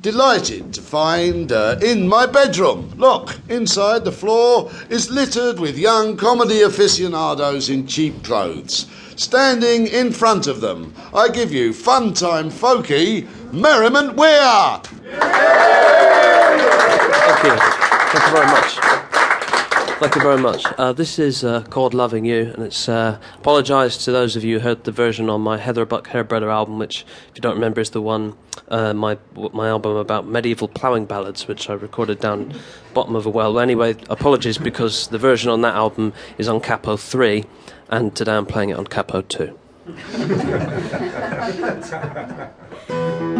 Delighted to find uh, in my bedroom. Look, inside the floor is littered with young comedy aficionados in cheap clothes. Standing in front of them, I give you fun time folky Merriment Weir. Thank you. Thank you very much. Thank you very much. Uh, this is uh, called Loving You, and it's. Uh, apologise to those of you who heard the version on my Heather Buck Hairbrother album, which, if you don't remember, is the one, uh, my my album about medieval ploughing ballads, which I recorded down bottom of a well. Anyway, apologies because the version on that album is on Capo 3, and today I'm playing it on Capo 2.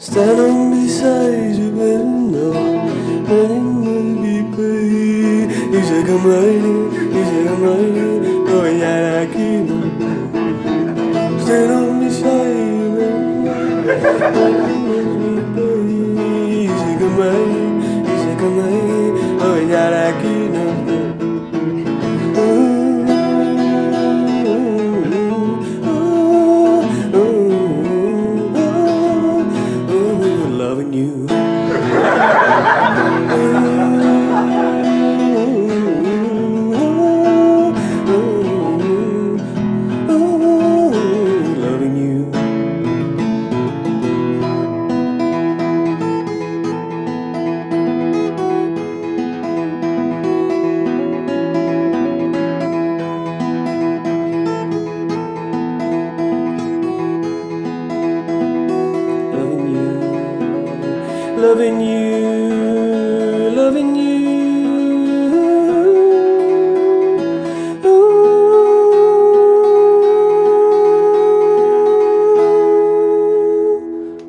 Standing beside you, better know Running will be paid You say right in, you say right in Oh yeah, I keep on Standing beside you, better know Loving you Loving you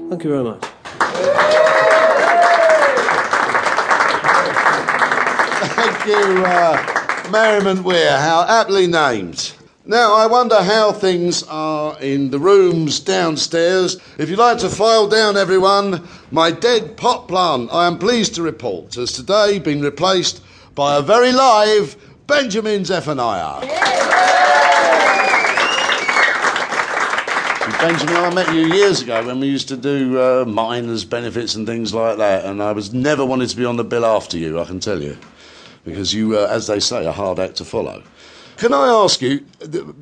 Thank you very much. Thank you, uh, Merriment Weir. How aptly named. Now, I wonder how things are in the rooms downstairs. If you'd like to file down, everyone, my dead pot plant, I am pleased to report, has today been replaced by a very live Benjamin Zephaniah. Benjamin, I met you years ago when we used to do uh, miners' benefits and things like that, and I was never wanted to be on the bill after you, I can tell you, because you, uh, as they say, a hard act to follow. Can I ask you,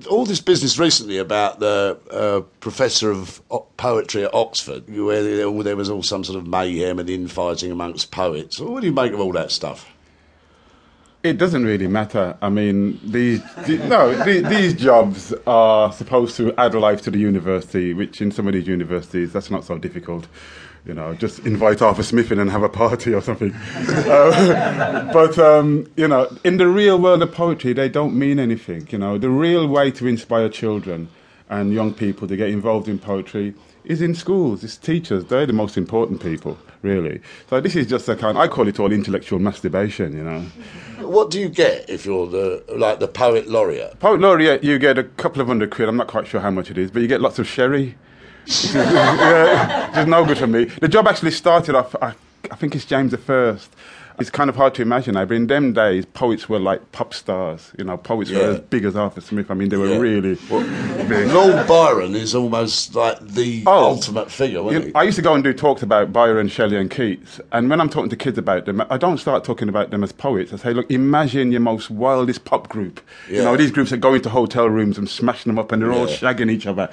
all this business recently about the uh, professor of poetry at Oxford, where there, was all some sort of mayhem and infighting amongst poets. What do you make of all that stuff? It doesn't really matter. I mean, these the, no the, these jobs are supposed to add life to the university, which in some of these universities that's not so difficult. You know, just invite Arthur Smith in and have a party or something. Uh, but um, you know, in the real world of poetry, they don't mean anything. You know, the real way to inspire children and young people to get involved in poetry is in schools. It's teachers. They're the most important people, really. So this is just a kind. I call it all intellectual masturbation. You know. What do you get if you're the like the poet laureate? Poet laureate, you get a couple of hundred quid. I'm not quite sure how much it is, but you get lots of sherry. Yeah, is no good for me. The job actually started off. I, I think it's James the First. It's kind of hard to imagine now, but in them days, poets were like pop stars. You know, poets Yeah. were as big as Arthur Smith. I mean, they were Yeah. really big. Lord Byron is almost like the Oh. ultimate figure, You wasn't know, he? I used to go and do talks about Byron, Shelley, and Keats. And when I'm talking to kids about them, I don't start talking about them as poets. I say, look, imagine your most wildest pop group. You know, these groups are going to hotel rooms and smashing them up and they're all shagging each other.